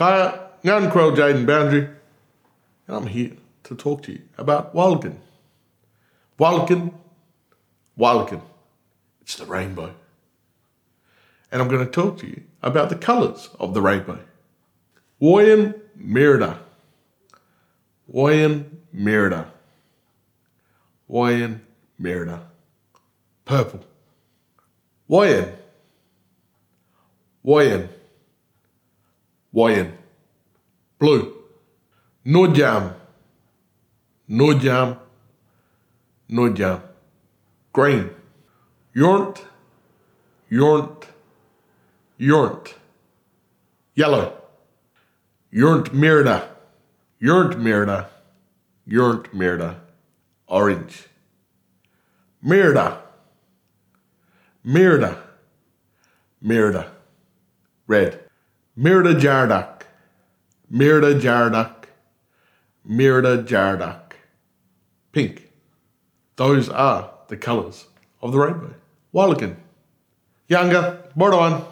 Kaya, Ngan Crow Jayden Boundry, and I'm here to talk to you about Walken. Walken, Walken. It's the rainbow. And I'm going to talk to you about the colours of the rainbow. Wayan Merida. Wayan Merida. Wayan Merida. Purple. Wayan. Wayan. Wayan. Blue. Nojam. Nojam. Nojam. Green. Yornt. Yornt. Yornt. Yellow. Yornt Merida. Yornt Merida. Yornt Merida. Orange. Merida. Merida. Merida. Red. Merida Jardak. Merida Jardak. Merida Jardak. Pink. Those are the colours of the rainbow. Wallagan. Younger. Borderline.